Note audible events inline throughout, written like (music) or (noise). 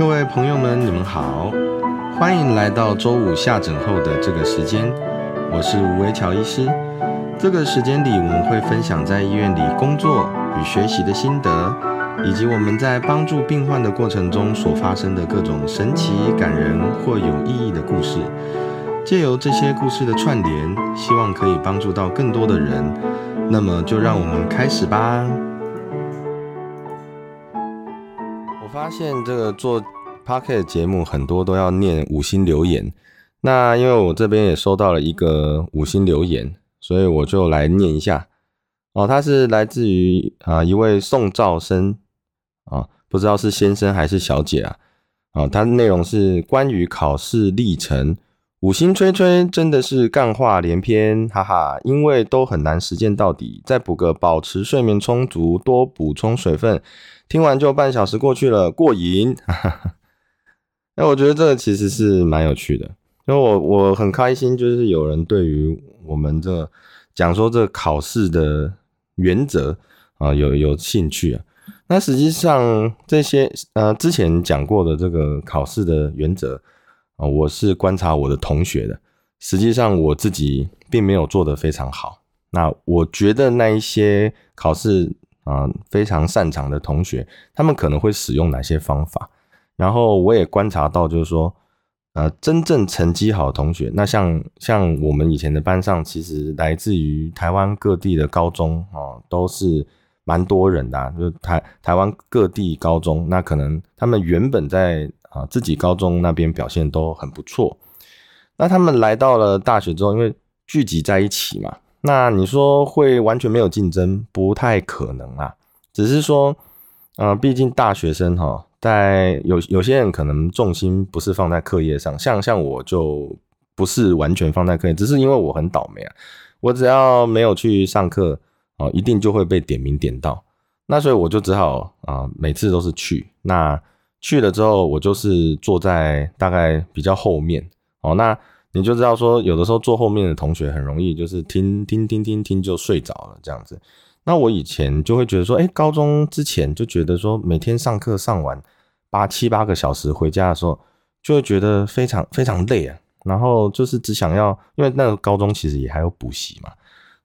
各位朋友们，你们好，欢迎来到周五下诊后的这个时间，我是吴维乔医师。这个时间里，我们会分享在医院里工作与学习的心得，以及我们在帮助病患的过程中所发生的各种神奇、感人或有意义的故事。借由这些故事的串联，希望可以帮助到更多的人。那么，就让我们开始吧。发现这个做 p o c k e t 节目很多都要念五星留言，那因为我这边也收到了一个五星留言，所以我就来念一下。哦，他是来自于啊一位宋兆生啊，不知道是先生还是小姐啊。啊，他的内容是关于考试历程。五星吹吹真的是干话连篇，哈哈！因为都很难实践到底，再补个保持睡眠充足，多补充水分。听完就半小时过去了，过瘾！哈 (laughs) 哈。那我觉得这个其实是蛮有趣的，因为我我很开心，就是有人对于我们这讲说这考试的原则啊有有兴趣啊。那实际上这些呃之前讲过的这个考试的原则。啊，我是观察我的同学的，实际上我自己并没有做得非常好。那我觉得那一些考试啊非常擅长的同学，他们可能会使用哪些方法？然后我也观察到，就是说，呃，真正成绩好的同学，那像像我们以前的班上，其实来自于台湾各地的高中哦，都是蛮多人的，就台台湾各地高中，那可能他们原本在。啊，自己高中那边表现都很不错，那他们来到了大学之后，因为聚集在一起嘛，那你说会完全没有竞争，不太可能啊。只是说，呃，毕竟大学生哈，在有有些人可能重心不是放在课业上，像像我就不是完全放在课业，只是因为我很倒霉啊，我只要没有去上课哦，一定就会被点名点到，那所以我就只好啊，每次都是去那。去了之后，我就是坐在大概比较后面哦。那你就知道说，有的时候坐后面的同学很容易就是听听听听听就睡着了这样子。那我以前就会觉得说，哎，高中之前就觉得说，每天上课上完八七八个小时回家的时候，就会觉得非常非常累啊。然后就是只想要，因为那个高中其实也还有补习嘛，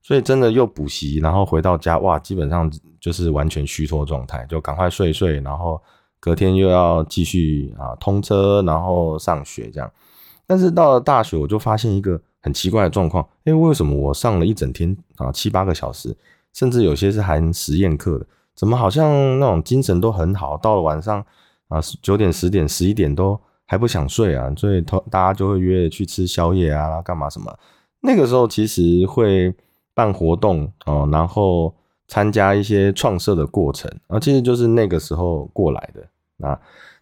所以真的又补习，然后回到家哇，基本上就是完全虚脱状态，就赶快睡睡，然后。隔天又要继续啊通车，然后上学这样。但是到了大学，我就发现一个很奇怪的状况：哎，为什么我上了一整天啊七八个小时，甚至有些是含实验课的，怎么好像那种精神都很好？到了晚上啊九点、十点、十一点都还不想睡啊，所以大家就会约去吃宵夜啊，干嘛什么？那个时候其实会办活动哦，然后参加一些创设的过程啊，其实就是那个时候过来的。啊，那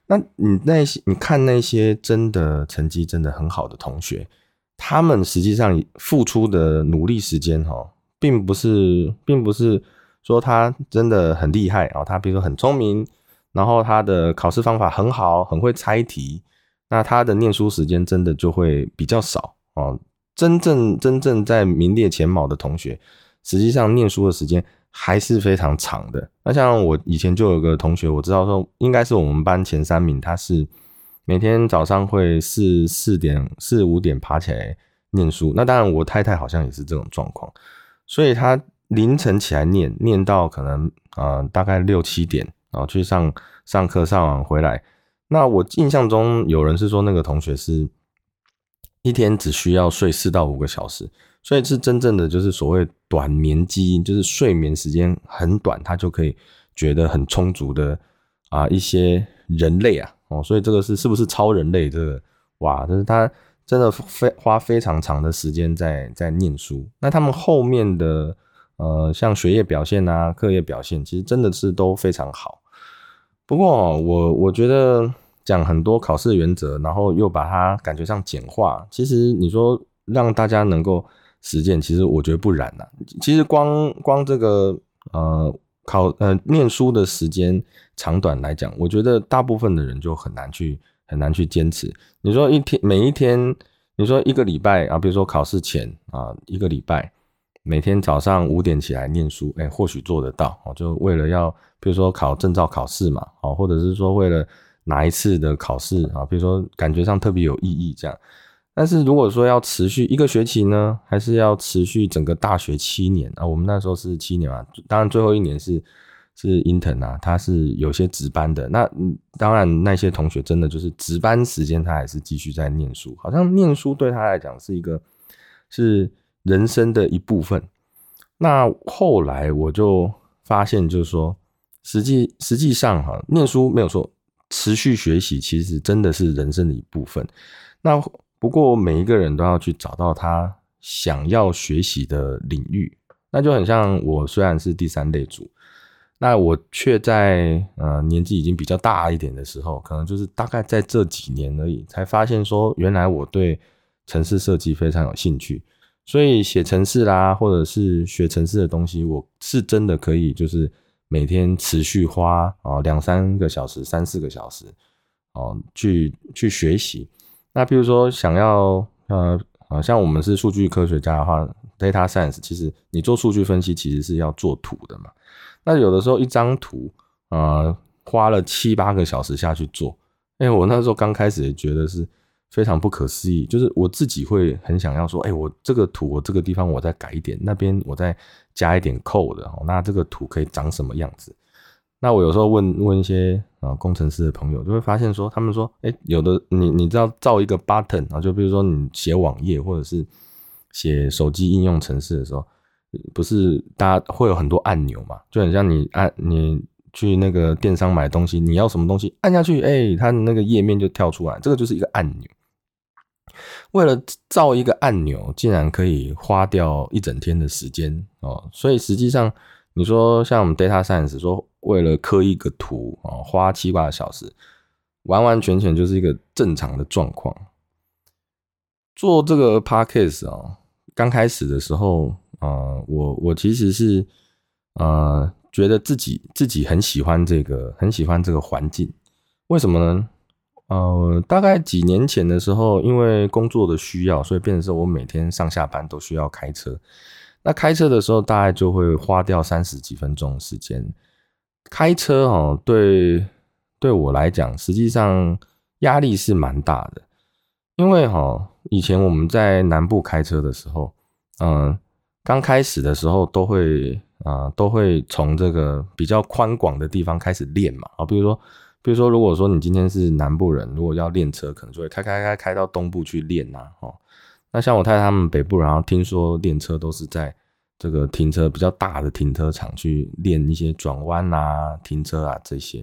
那你那些你看那些真的成绩真的很好的同学，他们实际上付出的努力时间哈，并不是，并不是说他真的很厉害啊，他比如说很聪明，然后他的考试方法很好，很会猜题，那他的念书时间真的就会比较少哦。真正真正在名列前茅的同学，实际上念书的时间。还是非常长的。那像我以前就有个同学，我知道说应该是我们班前三名，他是每天早上会四四点四五点爬起来念书。那当然我太太好像也是这种状况，所以他凌晨起来念，念到可能呃大概六七点，然后去上上课，上完回来。那我印象中有人是说那个同学是一天只需要睡四到五个小时。所以是真正的就是所谓短眠基因，就是睡眠时间很短，他就可以觉得很充足的啊一些人类啊哦，所以这个是是不是超人类？这个哇，就是他真的非花非常长的时间在在念书。那他们后面的呃像学业表现啊、课业表现，其实真的是都非常好。不过我我觉得讲很多考试原则，然后又把它感觉上简化，其实你说让大家能够。实践其实我觉得不然呐，其实光光这个呃考呃念书的时间长短来讲，我觉得大部分的人就很难去很难去坚持。你说一天每一天，你说一个礼拜啊，比如说考试前啊一个礼拜，每天早上五点起来念书，哎，或许做得到哦，就为了要比如说考证照考试嘛，哦，或者是说为了哪一次的考试啊，比如说感觉上特别有意义这样。但是如果说要持续一个学期呢，还是要持续整个大学七年啊？我们那时候是七年嘛，当然最后一年是是 intern 啊，他是有些值班的。那当然那些同学真的就是值班时间，他还是继续在念书，好像念书对他来讲是一个是人生的一部分。那后来我就发现，就是说，实际实际上哈，念书没有错，持续学习其实真的是人生的一部分。那不过每一个人都要去找到他想要学习的领域，那就很像我虽然是第三类组，那我却在呃年纪已经比较大一点的时候，可能就是大概在这几年而已，才发现说原来我对城市设计非常有兴趣，所以写城市啦，或者是学城市的东西，我是真的可以就是每天持续花啊两三个小时、三四个小时哦去去学习。那比如说想要呃啊，像我们是数据科学家的话，data science，其实你做数据分析其实是要做图的嘛。那有的时候一张图啊，花了七八个小时下去做，哎，我那时候刚开始也觉得是非常不可思议，就是我自己会很想要说，哎，我这个图我这个地方我再改一点，那边我再加一点 code，那这个图可以长什么样子？那我有时候问问一些啊工程师的朋友，就会发现说，他们说，哎，有的你你知道造一个 button 啊，就比如说你写网页或者是写手机应用程式的时候，不是大家会有很多按钮嘛，就很像你按你去那个电商买东西，你要什么东西按下去，哎，它的那个页面就跳出来，这个就是一个按钮。为了造一个按钮，竟然可以花掉一整天的时间哦，所以实际上。你说像我们 data science 说为了刻一个图啊，花七八个小时，完完全全就是一个正常的状况。做这个 podcast 啊，刚开始的时候啊，我我其实是呃觉得自己自己很喜欢这个，很喜欢这个环境。为什么呢？呃，大概几年前的时候，因为工作的需要，所以变成是我每天上下班都需要开车。那开车的时候，大概就会花掉三十几分钟时间。开车哦，对对我来讲，实际上压力是蛮大的。因为哈，以前我们在南部开车的时候，嗯，刚开始的时候都会啊，都会从这个比较宽广的地方开始练嘛。啊，比如说，比如说，如果说你今天是南部人，如果要练车，可能就会开开开开到东部去练呐，哦。那像我太太他们北部，然后听说练车都是在这个停车比较大的停车场去练一些转弯啊、停车啊这些。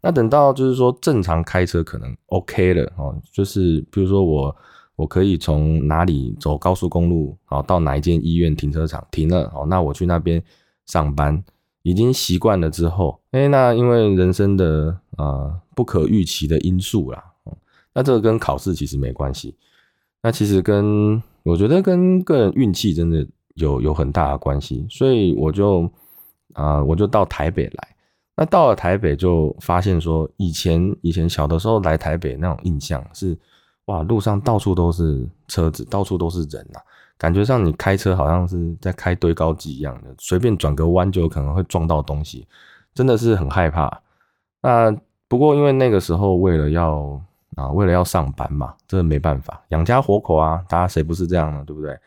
那等到就是说正常开车可能 OK 了哦，就是比如说我我可以从哪里走高速公路哦，到哪一间医院停车场停了哦，那我去那边上班已经习惯了之后，哎，那因为人生的呃不可预期的因素啦，哦那这个跟考试其实没关系。那其实跟我觉得跟个人运气真的有有很大的关系，所以我就啊我就到台北来。那到了台北就发现说，以前以前小的时候来台北那种印象是，哇，路上到处都是车子，到处都是人呐，感觉上你开车好像是在开堆高机一样的，随便转个弯就有可能会撞到东西，真的是很害怕。那不过因为那个时候为了要啊，为了要上班嘛，这没办法，养家活口啊，大家谁不是这样呢？对不对？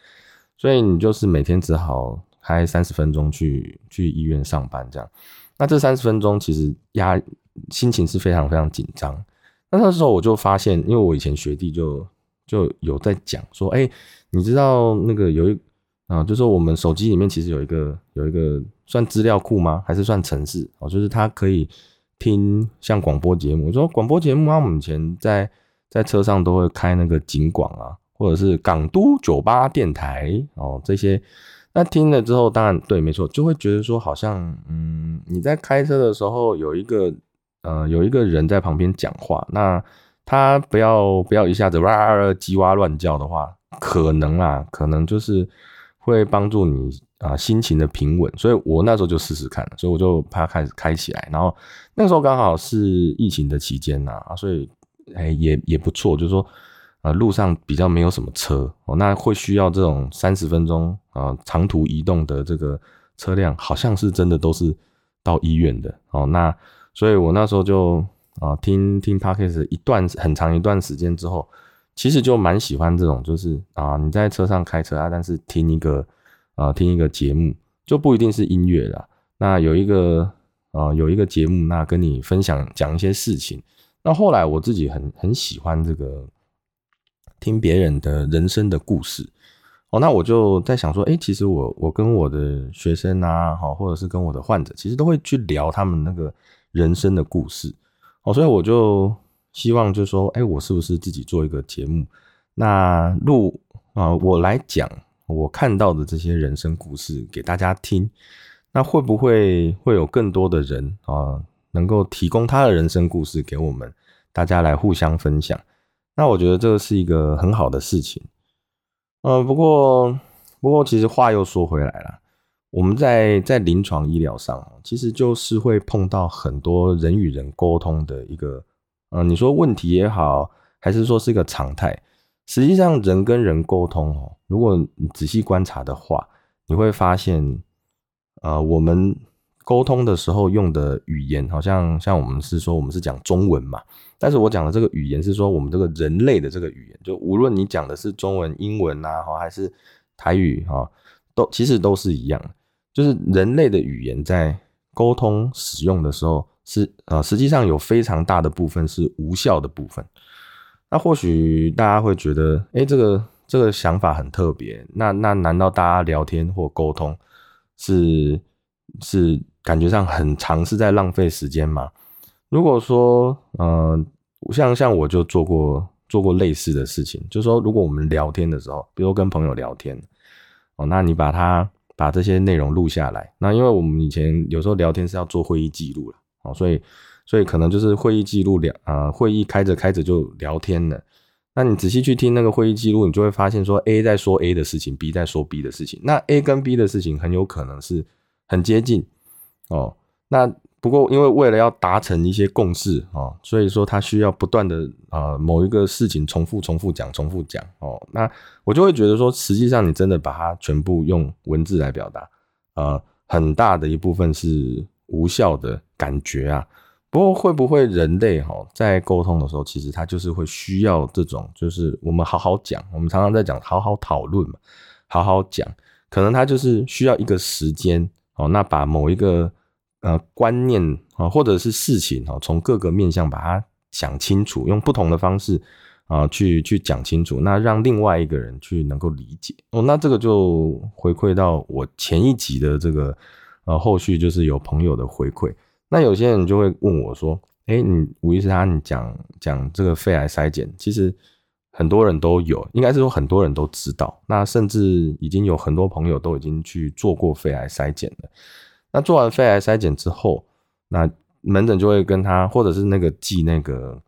所以你就是每天只好开三十分钟去去医院上班，这样。那这三十分钟其实压心情是非常非常紧张。那那时候我就发现，因为我以前学弟就就有在讲说，哎，你知道那个有一啊，就是我们手机里面其实有一个有一个算资料库吗？还是算城市？哦，就是它可以。听像广播节目，我说广播节目啊，我们以前在在车上都会开那个警广啊，或者是港都酒吧电台哦这些。那听了之后，当然对，没错，就会觉得说好像嗯，你在开车的时候有一个呃有一个人在旁边讲话，那他不要不要一下子哇叽哇乱叫的话，可能啊，可能就是会帮助你。啊，心情的平稳，所以我那时候就试试看，所以我就怕开始开起来，然后那时候刚好是疫情的期间呐，所以哎也也不错，就是说啊路上比较没有什么车哦，那会需要这种三十分钟啊长途移动的这个车辆，好像是真的都是到医院的哦，那所以我那时候就啊，听听 podcast 一段很长一段时间之后，其实就蛮喜欢这种，就是啊，你在车上开车啊，但是听一个啊，听一个节目，就不一定是音乐了。那有一个啊，有一个节目，那跟你分享讲一些事情。那后来我自己很很喜欢这个听别人的人生的故事。哦，那我就在想说，哎，其实我我跟我的学生啊，好，或者是跟我的患者，其实都会去聊他们那个人生的故事。哦，所以我就希望就是说，哎，我是不是自己做一个节目？那录啊，我来讲我看到的这些人生故事给大家听。那会不会会有更多的人啊，能够提供他的人生故事给我们大家来互相分享？那我觉得这个是一个很好的事情。呃，不过，不过，其实话又说回来了，我们在在临床医疗上，其实就是会碰到很多人与人沟通的一个，呃，你说问题也好，还是说是一个常态，实际上人跟人沟通哦，如果你仔细观察的话，你会发现，呃，我们。沟通的时候用的语言，好像像我们是说我们是讲中文嘛，但是我讲的这个语言是说我们这个人类的这个语言，就无论你讲的是中文、英文呐，哈，还是台语哈，都其实都是一样，就是人类的语言在沟通使用的时候是呃，实际上有非常大的部分是无效的部分。那或许大家会觉得，哎，这个这个想法很特别，那那难道大家聊天或沟通是是？感觉上很长，是在浪费时间嘛？如果说，嗯，像像我就做过做过类似的事情，就是说，如果我们聊天的时候，比如跟朋友聊天，哦，那你把它把这些内容录下来，那因为我们以前有时候聊天是要做会议记录了，哦，所以所以可能就是会议记录聊，啊，会议开着开着就聊天了，那你仔细去听那个会议记录，你就会发现说，A 在说 A 的事情，B 在说 B 的事情，那 A 跟 B 的事情很有可能是很接近。哦，那不过因为为了要达成一些共识哦，所以说他需要不断的啊某一个事情重复、重复讲、重复讲哦。那我就会觉得说，实际上你真的把它全部用文字来表达，呃，很大的一部分是无效的感觉啊。不过会不会人类哈在沟通的时候，其实他就是会需要这种，就是我们好好讲，我们常常在讲好好讨论嘛，好好讲，可能他就是需要一个时间。哦，那把某一个呃观念啊，或者是事情哦，从各个面向把它讲清楚，用不同的方式啊去去讲清楚，那让另外一个人去能够理解。哦，那这个就回馈到我前一集的这个呃后续，就是有朋友的回馈。那有些人就会问我说：“哎，你吴医师他你讲讲这个肺癌筛检，其实。”很多人都有，应该是说很多人都知道。那甚至已经有很多朋友都已经去做过肺癌筛检了。那做完肺癌筛检之后，那门诊就会跟他，或者是那个寄那个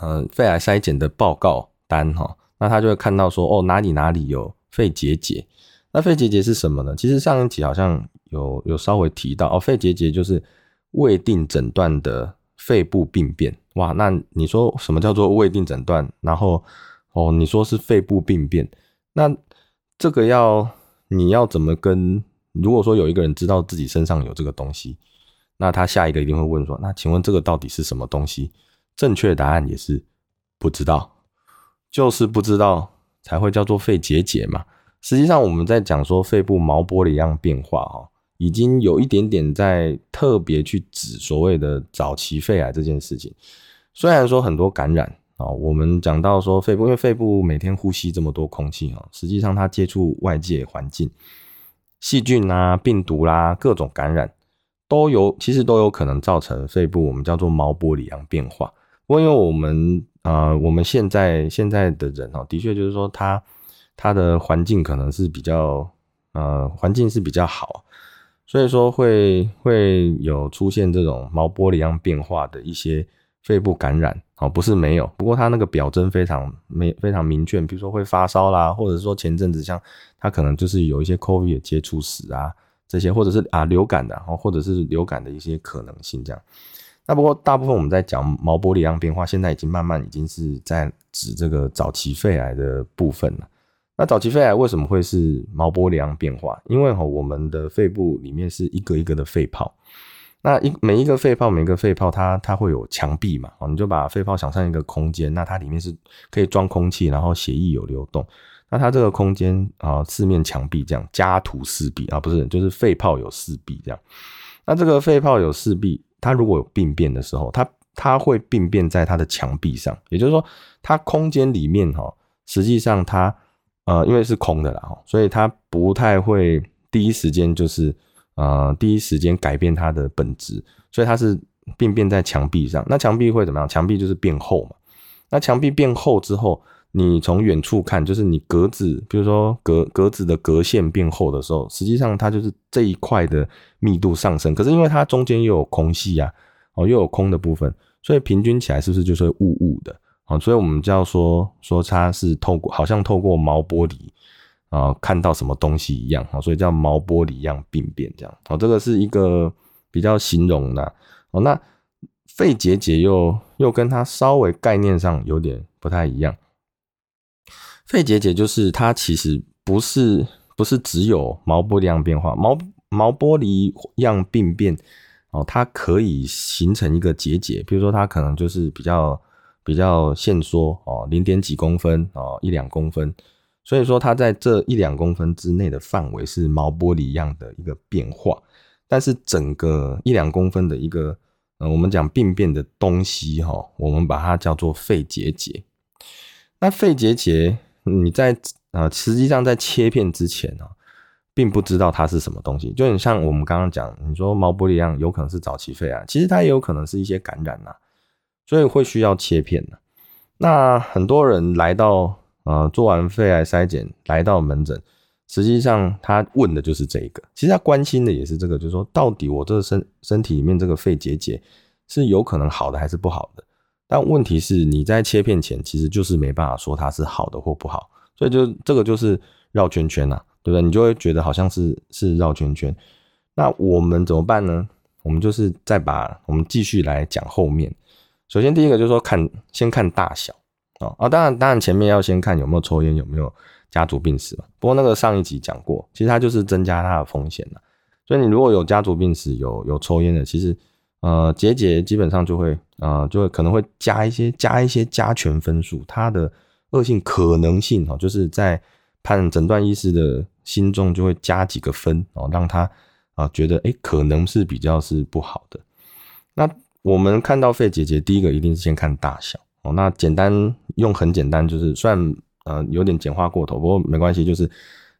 呃肺癌筛检的报告单哈。那他就会看到说，哦哪里哪里有肺结节。那肺结节是什么呢？其实上一集好像有有稍微提到哦，肺结节就是未定诊断的。肺部病变，哇，那你说什么叫做未定诊断？然后哦，你说是肺部病变，那这个要你要怎么跟？如果说有一个人知道自己身上有这个东西，那他下一个一定会问说：那请问这个到底是什么东西？正确答案也是不知道，就是不知道才会叫做肺结节嘛。实际上我们在讲说肺部毛玻璃样变化哈。已经有一点点在特别去指所谓的早期肺癌这件事情。虽然说很多感染啊，我们讲到说肺部，因为肺部每天呼吸这么多空气啊，实际上它接触外界环境，细菌啊、病毒啦，各种感染都有，其实都有可能造成肺部我们叫做毛玻璃样变化。不过因为我们啊，我们现在现在的人哦，的确就是说他他的环境可能是比较呃环境是比较好。所以说会会有出现这种毛玻璃样变化的一些肺部感染，哦，不是没有，不过它那个表征非常没非常明确，比如说会发烧啦，或者说前阵子像他可能就是有一些 COVID 接触史啊这些，或者是啊流感的，哦，或者是流感的一些可能性这样。那不过大部分我们在讲毛玻璃样变化，现在已经慢慢已经是在指这个早期肺癌的部分了。那早期肺癌为什么会是毛玻璃样变化？因为哈，我们的肺部里面是一个一个的肺泡，那一每一个肺泡，每一个肺泡它它会有墙壁嘛，哦，你就把肺泡想象一个空间，那它里面是可以装空气，然后血液有流动。那它这个空间啊，四面墙壁这样家徒四壁啊，不是，就是肺泡有四壁这样。那这个肺泡有四壁，它如果有病变的时候，它它会病变在它的墙壁上，也就是说，它空间里面哈，实际上它呃，因为是空的啦，所以它不太会第一时间就是呃第一时间改变它的本质，所以它是病变在墙壁上。那墙壁会怎么样？墙壁就是变厚嘛。那墙壁变厚之后。你从远处看，就是你格子，比如说格格子的格线变厚的时候，实际上它就是这一块的密度上升。可是因为它中间又有空隙啊，哦，又有空的部分，所以平均起来是不是就是雾雾的？啊，所以我们叫说说它是透过好像透过毛玻璃啊看到什么东西一样，哦，所以叫毛玻璃样病变这样。哦，这个是一个比较形容的。哦，那肺结节又又跟它稍微概念上有点不太一样。肺结节就是它其实不是不是只有毛玻璃样变化，毛毛玻璃样病变哦，它可以形成一个结节，比如说它可能就是比较比较限缩哦，零点几公分哦，一两公分，所以说它在这一两公分之内的范围是毛玻璃样的一个变化，但是整个一两公分的一个呃，我们讲病变的东西哈，我们把它叫做肺结节，那肺结节。你在呃，实际上在切片之前呢，并不知道它是什么东西。就很像我们刚刚讲，你说毛玻璃一样，有可能是早期肺癌，其实它也有可能是一些感染呐，所以会需要切片的。那很多人来到呃做完肺癌筛检来到门诊，实际上他问的就是这个，其实他关心的也是这个，就是说到底我这身身体里面这个肺结节是有可能好的还是不好的？但问题是，你在切片前其实就是没办法说它是好的或不好，所以就这个就是绕圈圈呐，对不对？你就会觉得好像是是绕圈圈。那我们怎么办呢？我们就是再把我们继续来讲后面。首先第一个就是说看先看大小啊啊，当然当然前面要先看有没有抽烟，有没有家族病史嘛。不过那个上一集讲过，其实它就是增加它的风险了。所以你如果有家族病史，有有抽烟的，其实。呃，结节基本上就会，呃，就会可能会加一些加一些加权分数，它的恶性可能性哈，就是在判诊断医师的心中就会加几个分哦，让他啊觉得哎可能是比较是不好的。那我们看到肺结节，第一个一定是先看大小哦。那简单用很简单，就是算呃有点简化过头，不过没关系，就是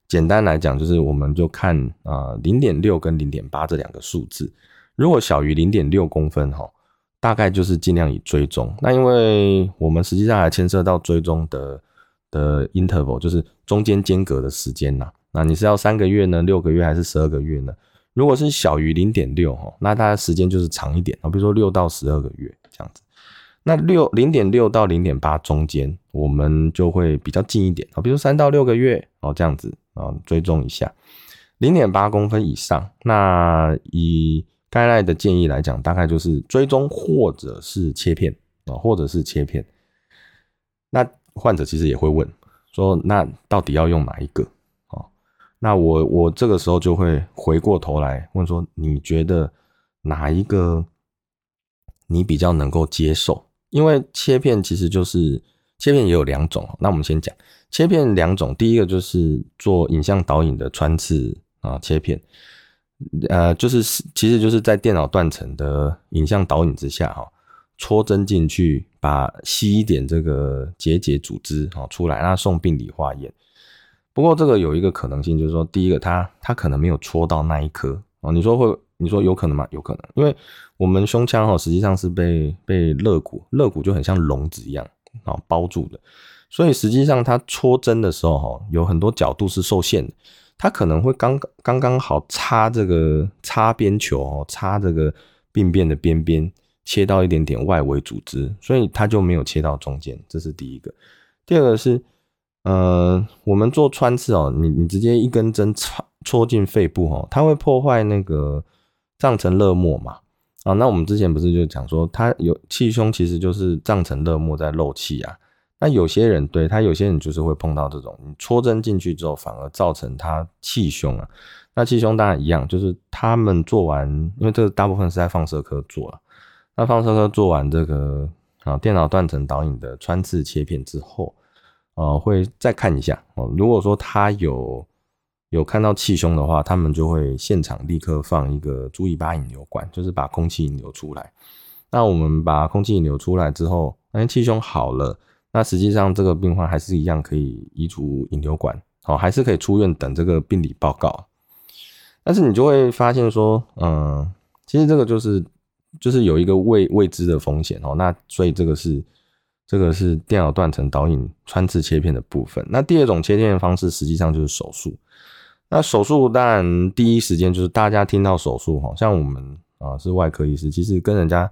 简单来讲，就是我们就看啊零点六跟零点八这两个数字。如果小于零点六公分哈，大概就是尽量以追踪。那因为我们实际上还牵涉到追踪的的 interval，就是中间间隔的时间呐。那你是要三个月呢，六个月还是十二个月呢？如果是小于零点六哈，那它的时间就是长一点啊，比如说六到十二个月这样子。那六零点六到零点八中间，我们就会比较近一点啊，比如三到六个月哦这样子啊，追踪一下。零点八公分以上，那以该来的建议来讲，大概就是追踪或者是切片啊，或者是切片。那患者其实也会问说，那到底要用哪一个？那我我这个时候就会回过头来问说，你觉得哪一个你比较能够接受？因为切片其实就是切片也有两种，那我们先讲切片两种，第一个就是做影像导引的穿刺啊切片。呃，就是其实就是在电脑断层的影像导引之下，哈，戳针进去，把吸一点这个结节组织，哈，出来，那送病理化验。不过这个有一个可能性，就是说，第一个，它它可能没有戳到那一颗，哦，你说会，你说有可能吗？有可能，因为我们胸腔，哈，实际上是被被肋骨，肋骨就很像笼子一样，啊，包住的，所以实际上它戳针的时候，哈，有很多角度是受限的。它可能会刚刚刚好插这个擦边球哦，插这个病变的边边，切到一点点外围组织，所以它就没有切到中间，这是第一个。第二个是，呃，我们做穿刺哦，你你直接一根针插戳进肺部哦，它会破坏那个脏层肋膜嘛？啊，那我们之前不是就讲说，它有气胸，其实就是脏层肋膜在漏气啊。那有些人对他，有些人就是会碰到这种，你戳针进去之后，反而造成他气胸啊。那气胸当然一样，就是他们做完，因为这个大部分是在放射科做了。那放射科做完这个啊电脑断层导引的穿刺切片之后，呃，会再看一下哦。如果说他有有看到气胸的话，他们就会现场立刻放一个注意把引流管，就是把空气引流出来。那我们把空气引流出来之后，那气胸好了，那实际上这个病患还是一样可以移除引流管，好，还是可以出院等这个病理报告。但是你就会发现说，嗯，其实这个就是就是有一个未未知的风险哦。那所以这个是这个是电脑断层导引穿刺切片的部分。那第二种切片的方式实际上就是手术。那手术当然第一时间就是大家听到手术哈，像我们啊是外科医师，其实跟人家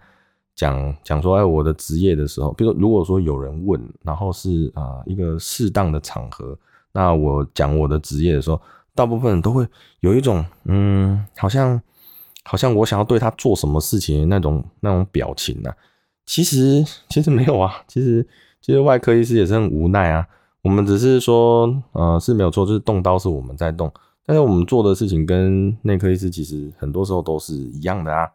讲讲说哎我的职业的时候，比如如果说有人问，然后是啊一个适当的场合，那我讲我的职业的时候。大部分人都会有一种，嗯，好像好像我想要对他做什么事情那种那种表情呢。其实其实没有啊，其实其实外科医师也是很无奈啊。我们只是说，呃，是没有错，就是动刀是我们在动，但是我们做的事情跟内科医师其实很多时候都是一样的啊。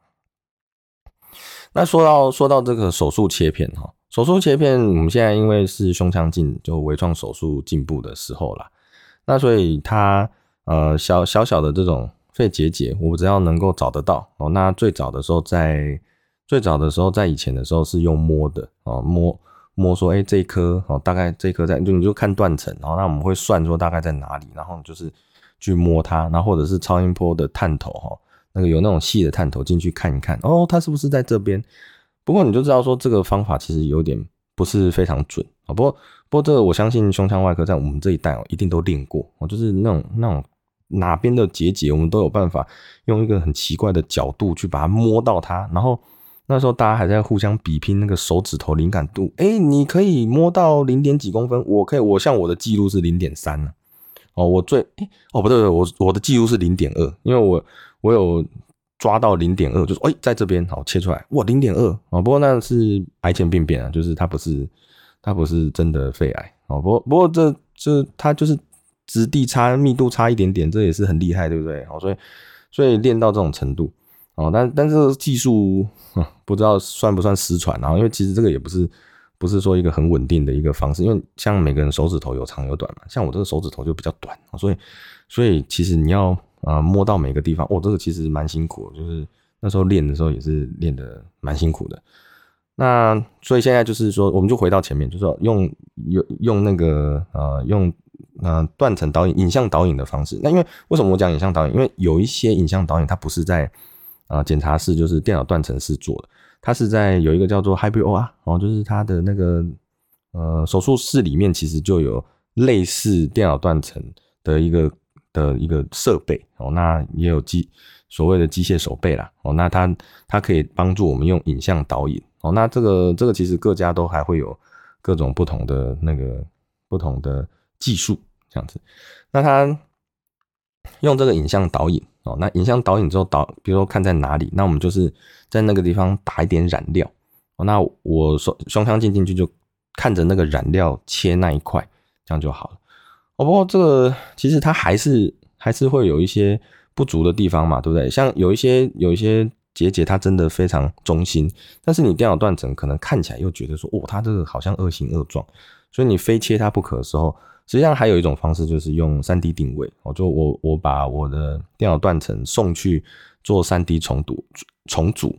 那说到说到这个手术切片哈，手术切片，我们现在因为是胸腔镜就微创手术进步的时候了，那所以它。呃，小小小的这种肺结节，我只要能够找得到哦。那最早的时候，在最早的时候，在以前的时候是用摸的哦，摸摸说，哎，这一颗哦，大概这一颗在，就你就看断层，然后那我们会算说大概在哪里，然后就是去摸它，然后或者是超音波的探头哈，那个有那种细的探头进去看一看，哦，它是不是在这边？不过你就知道说这个方法其实有点不是非常准啊。不过不过这个我相信胸腔外科在我们这一代哦，一定都练过哦，就是那种那种。哪边的结节，我们都有办法用一个很奇怪的角度去把它摸到它。然后那时候大家还在互相比拼那个手指头灵感度。哎，你可以摸到零点几公分，我可以，我像我的记录是零点三呢。哦，我最哎哦不对，我我的记录是零点二，因为我我有抓到零点二，就是哎在这边好切出来，哇零点二哦。不过那是癌前病变啊，就是它不是它不是真的肺癌哦。不不过这这它就是。质地差、密度差一点点，这也是很厉害，对不对？好，所以所以练到这种程度，哦，但但是技术不知道算不算失传啊？因为其实这个也不是不是说一个很稳定的一个方式，因为像每个人手指头有长有短嘛，像我这个手指头就比较短，所以所以其实你要啊摸到每个地方，哦，这个其实蛮辛苦，就是那时候练的时候也是练的蛮辛苦的。那所以现在就是说，我们就回到前面，就是说用用用那个呃用。呃，断层导引、影像导引的方式。那因为为什么我讲影像导引？因为有一些影像导引它不是在啊检查室，就是电脑断层室做的，它是在有一个叫做 Hybrid OR 哦，就是它的那个呃手术室里面其实就有类似电脑断层的一个的一个设备哦，那也有机所谓的机械手背啦哦，那它它可以帮助我们用影像导引哦，那这个这个其实各家都还会有各种不同的那个不同的。技术这样子，那它用这个影像导引哦，那影像导引之后导，比如说看在哪里，那我们就是在那个地方打一点染料哦，那我胸胸腔镜进去就看着那个染料切那一块，这样就好了哦。不过这个其实它还是还是会有一些不足的地方嘛，对不对？像有一些有一些结节，它真的非常中心，但是你电脑断层可能看起来又觉得说，哦，它这个好像恶形恶状，所以你非切它不可的时候。实际上还有一种方式，就是用三 D 定位。我就我我把我的电脑断层送去做三 D 重组重组，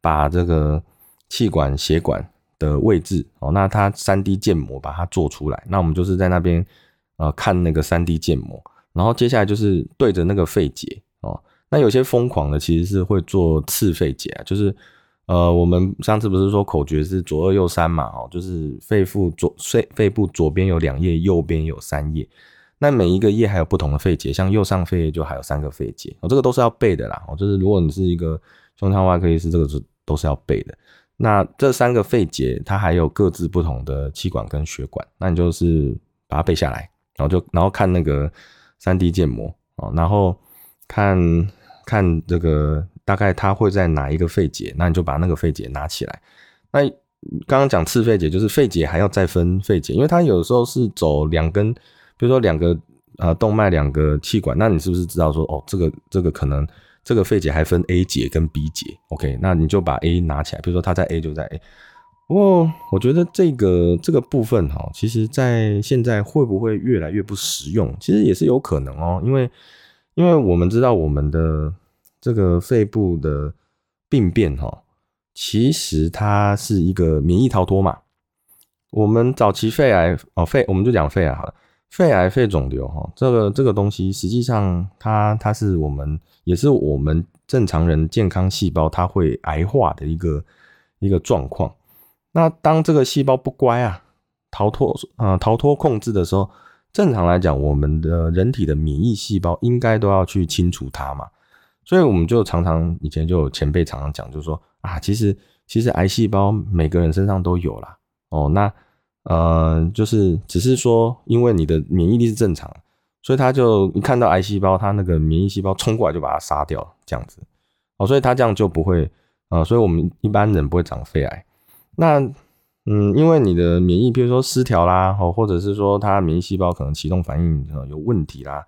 把这个气管血管的位置哦，那它三 D 建模把它做出来。那我们就是在那边呃看那个三 D 建模，然后接下来就是对着那个肺结哦。那有些疯狂的其实是会做次肺结啊，就是。呃，我们上次不是说口诀是左二右三嘛？哦，就是肺部左肺肺部左边有两叶，右边有三叶。那每一个叶还有不同的肺结，像右上肺叶就还有三个肺结。哦，这个都是要背的啦。哦，就是如果你是一个胸腔外科医师，这个是都是要背的。那这三个肺结它还有各自不同的气管跟血管，那你就是把它背下来，然后就然后看那个三 D 建模哦，然后看看这个。大概它会在哪一个肺结？那你就把那个肺结拿起来。那刚刚讲次肺结，就是肺结还要再分肺结，因为它有时候是走两根，比如说两个呃动脉两个气管，那你是不是知道说哦，这个这个可能这个肺结还分 A 节跟 B 节？OK，那你就把 A 拿起来，比如说它在 A 就在 A。不过我觉得这个这个部分哈，其实在现在会不会越来越不实用？其实也是有可能哦，因为因为我们知道我们的这个肺部的病变哈，其实它是一个免疫逃脱嘛。我们早期肺癌哦，肺我们就讲肺癌好了，肺癌、肺肿瘤哈，这个这个东西实际上它它是我们也是我们正常人健康细胞它会癌化的一个一个状况。那当这个细胞不乖啊，逃脱啊逃脱控制的时候，正常来讲，我们的人体的免疫细胞应该都要去清除它嘛。所以我们就常常以前就有前辈常常讲，就是说啊，其实其实癌细胞每个人身上都有啦。哦，那呃就是只是说，因为你的免疫力是正常，所以他就一看到癌细胞，他那个免疫细胞冲过来就把它杀掉，这样子。哦，所以他这样就不会呃，所以我们一般人不会长肺癌。那，嗯，因为你的免疫，比如说失调啦，哦，或者是说它免疫细胞可能启动反应有问题啦，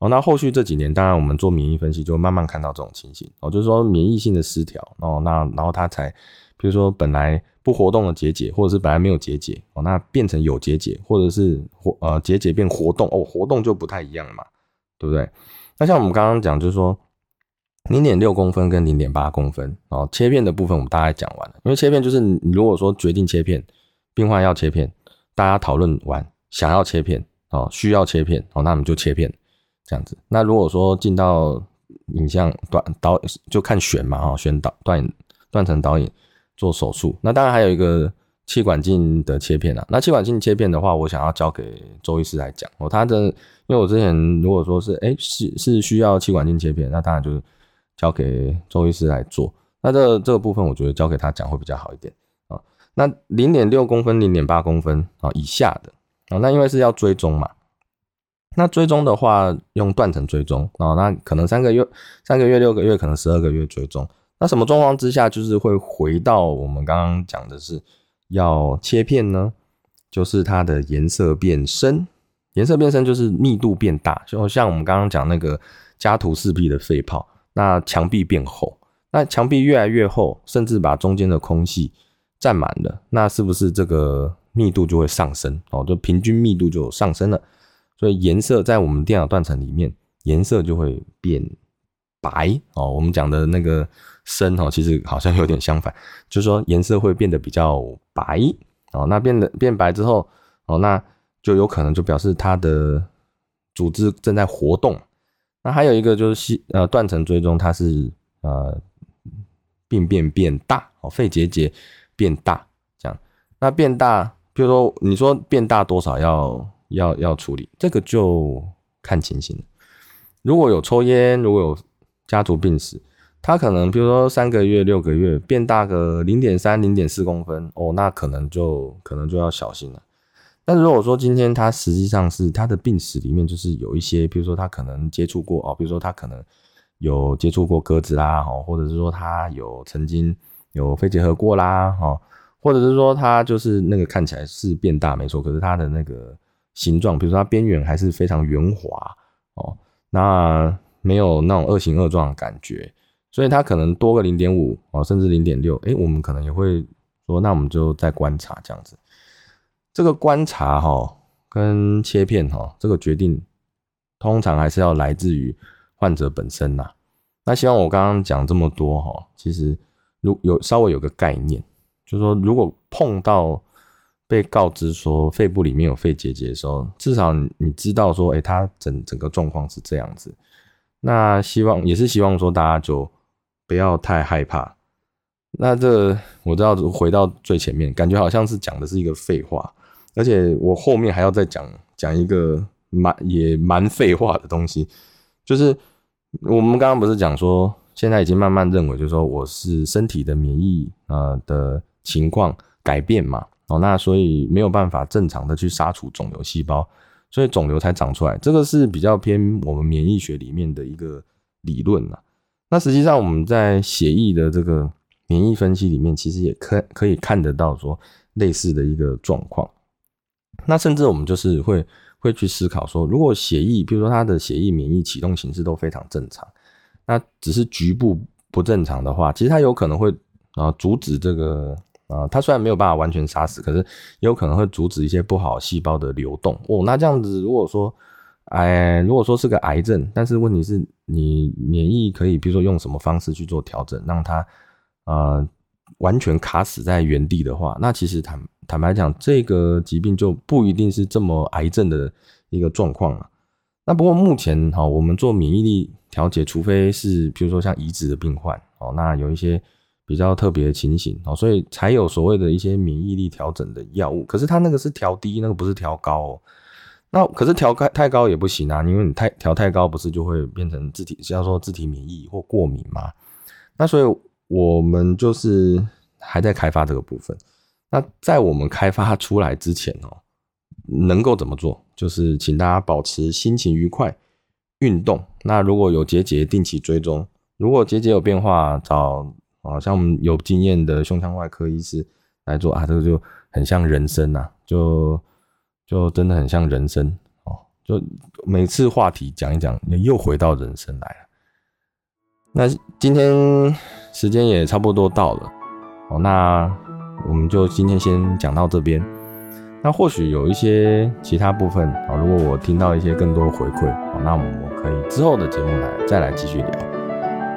哦，那后续这几年，当然我们做免疫分析，就慢慢看到这种情形，哦，就是说免疫性的失调，哦，那然后它才，比如说本来不活动的结节，或者是本来没有结节，哦，那变成有结节，或者是活呃结节变活动，哦，活动就不太一样嘛，对不对？那像我们刚刚讲，就是说。零点六公分跟零点八公分哦，切片的部分我们大概讲完了。因为切片就是你如果说决定切片，病患要切片，大家讨论完想要切片哦，需要切片哦，那我们就切片这样子。那如果说进到影像短导就看选嘛哈，选导断断层导引做手术。那当然还有一个气管镜的切片啊。那气管镜切片的话，我想要交给周医师来讲哦。他的因为我之前如果说是哎是是需要气管镜切片，那当然就是。交给周医师来做，那这这个部分我觉得交给他讲会比较好一点啊。那零点六公分、零点八公分啊以下的啊，那因为是要追踪嘛，那追踪的话用断层追踪啊，那可能三个月、三个月、六个月，可能十二个月追踪。那什么状况之下就是会回到我们刚刚讲的是要切片呢？就是它的颜色变深，颜色变深就是密度变大，就像我们刚刚讲那个家徒四壁的肺泡。那墙壁变厚，那墙壁越来越厚，甚至把中间的空隙占满了，那是不是这个密度就会上升？哦，就平均密度就上升了，所以颜色在我们电脑断层里面，颜色就会变白。哦，我们讲的那个深哦，其实好像有点相反，就是说颜色会变得比较白。哦，那变得变白之后，哦，那就有可能就表示它的组织正在活动。那还有一个就是细呃断层追踪，它是呃病变变大哦，肺结节变大这样。那变大，比如说你说变大多少要要要处理，这个就看情形。如果有抽烟，如果有家族病史，他可能比如说三个月、六个月变大个零点三、零点四公分哦，那可能就可能就要小心了。但如果说今天他实际上是他的病史里面就是有一些，比如说他可能接触过哦，比如说他可能有接触过鸽子啦，哦，或者是说他有曾经有肺结核过啦，哦，或者是说他就是那个看起来是变大没错，可是他的那个形状，比如说它边缘还是非常圆滑哦，那没有那种二形二状的感觉，所以它可能多个零点五哦，甚至零点六，哎，我们可能也会说，那我们就再观察这样子。这个观察哈跟切片哈，这个决定通常还是要来自于患者本身呐。那希望我刚刚讲这么多哈，其实如有稍微有个概念，就是说如果碰到被告知说肺部里面有肺结节的时候，至少你知道说，哎，他整整个状况是这样子。那希望也是希望说大家就不要太害怕。那这我知道回到最前面，感觉好像是讲的是一个废话。而且我后面还要再讲讲一个蛮也蛮废话的东西，就是我们刚刚不是讲说，现在已经慢慢认为，就是说我是身体的免疫呃的情况改变嘛，哦，那所以没有办法正常的去杀除肿瘤细胞，所以肿瘤才长出来，这个是比较偏我们免疫学里面的一个理论了。那实际上我们在血液的这个免疫分析里面，其实也可可以看得到说类似的一个状况。那甚至我们就是会会去思考说，如果血液，比如说它的血液免疫启动形式都非常正常，那只是局部不正常的话，其实它有可能会啊阻止这个啊，它虽然没有办法完全杀死，可是也有可能会阻止一些不好细胞的流动哦。那这样子，如果说哎，如果说是个癌症，但是问题是你免疫可以，比如说用什么方式去做调整，让它呃完全卡死在原地的话，那其实坦坦白讲，这个疾病就不一定是这么癌症的一个状况了。那不过目前哈，我们做免疫力调节，除非是比如说像移植的病患哦，那有一些比较特别的情形哦，所以才有所谓的一些免疫力调整的药物。可是它那个是调低，那个不是调高。哦。那可是调开太高也不行啊，因为你太调太高，不是就会变成自体，叫做自体免疫或过敏吗？那所以我们就是还在开发这个部分。那在我们开发出来之前哦，能够怎么做？就是请大家保持心情愉快，运动。那如果有结节，定期追踪。如果结节有变化，找啊像我们有经验的胸腔外科医师来做啊，这个就很像人生呐，就。就真的很像人生哦，就每次话题讲一讲，又回到人生来了。那今天时间也差不多到了哦，那我们就今天先讲到这边。那或许有一些其他部分啊，如果我听到一些更多回馈哦，那我们可以之后的节目来再来继续聊。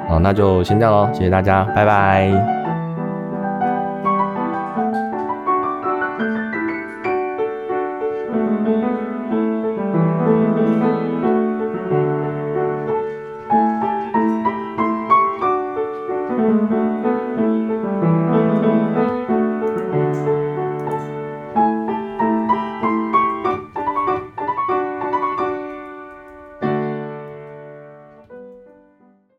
好，那就先这样喽，谢谢大家，拜拜。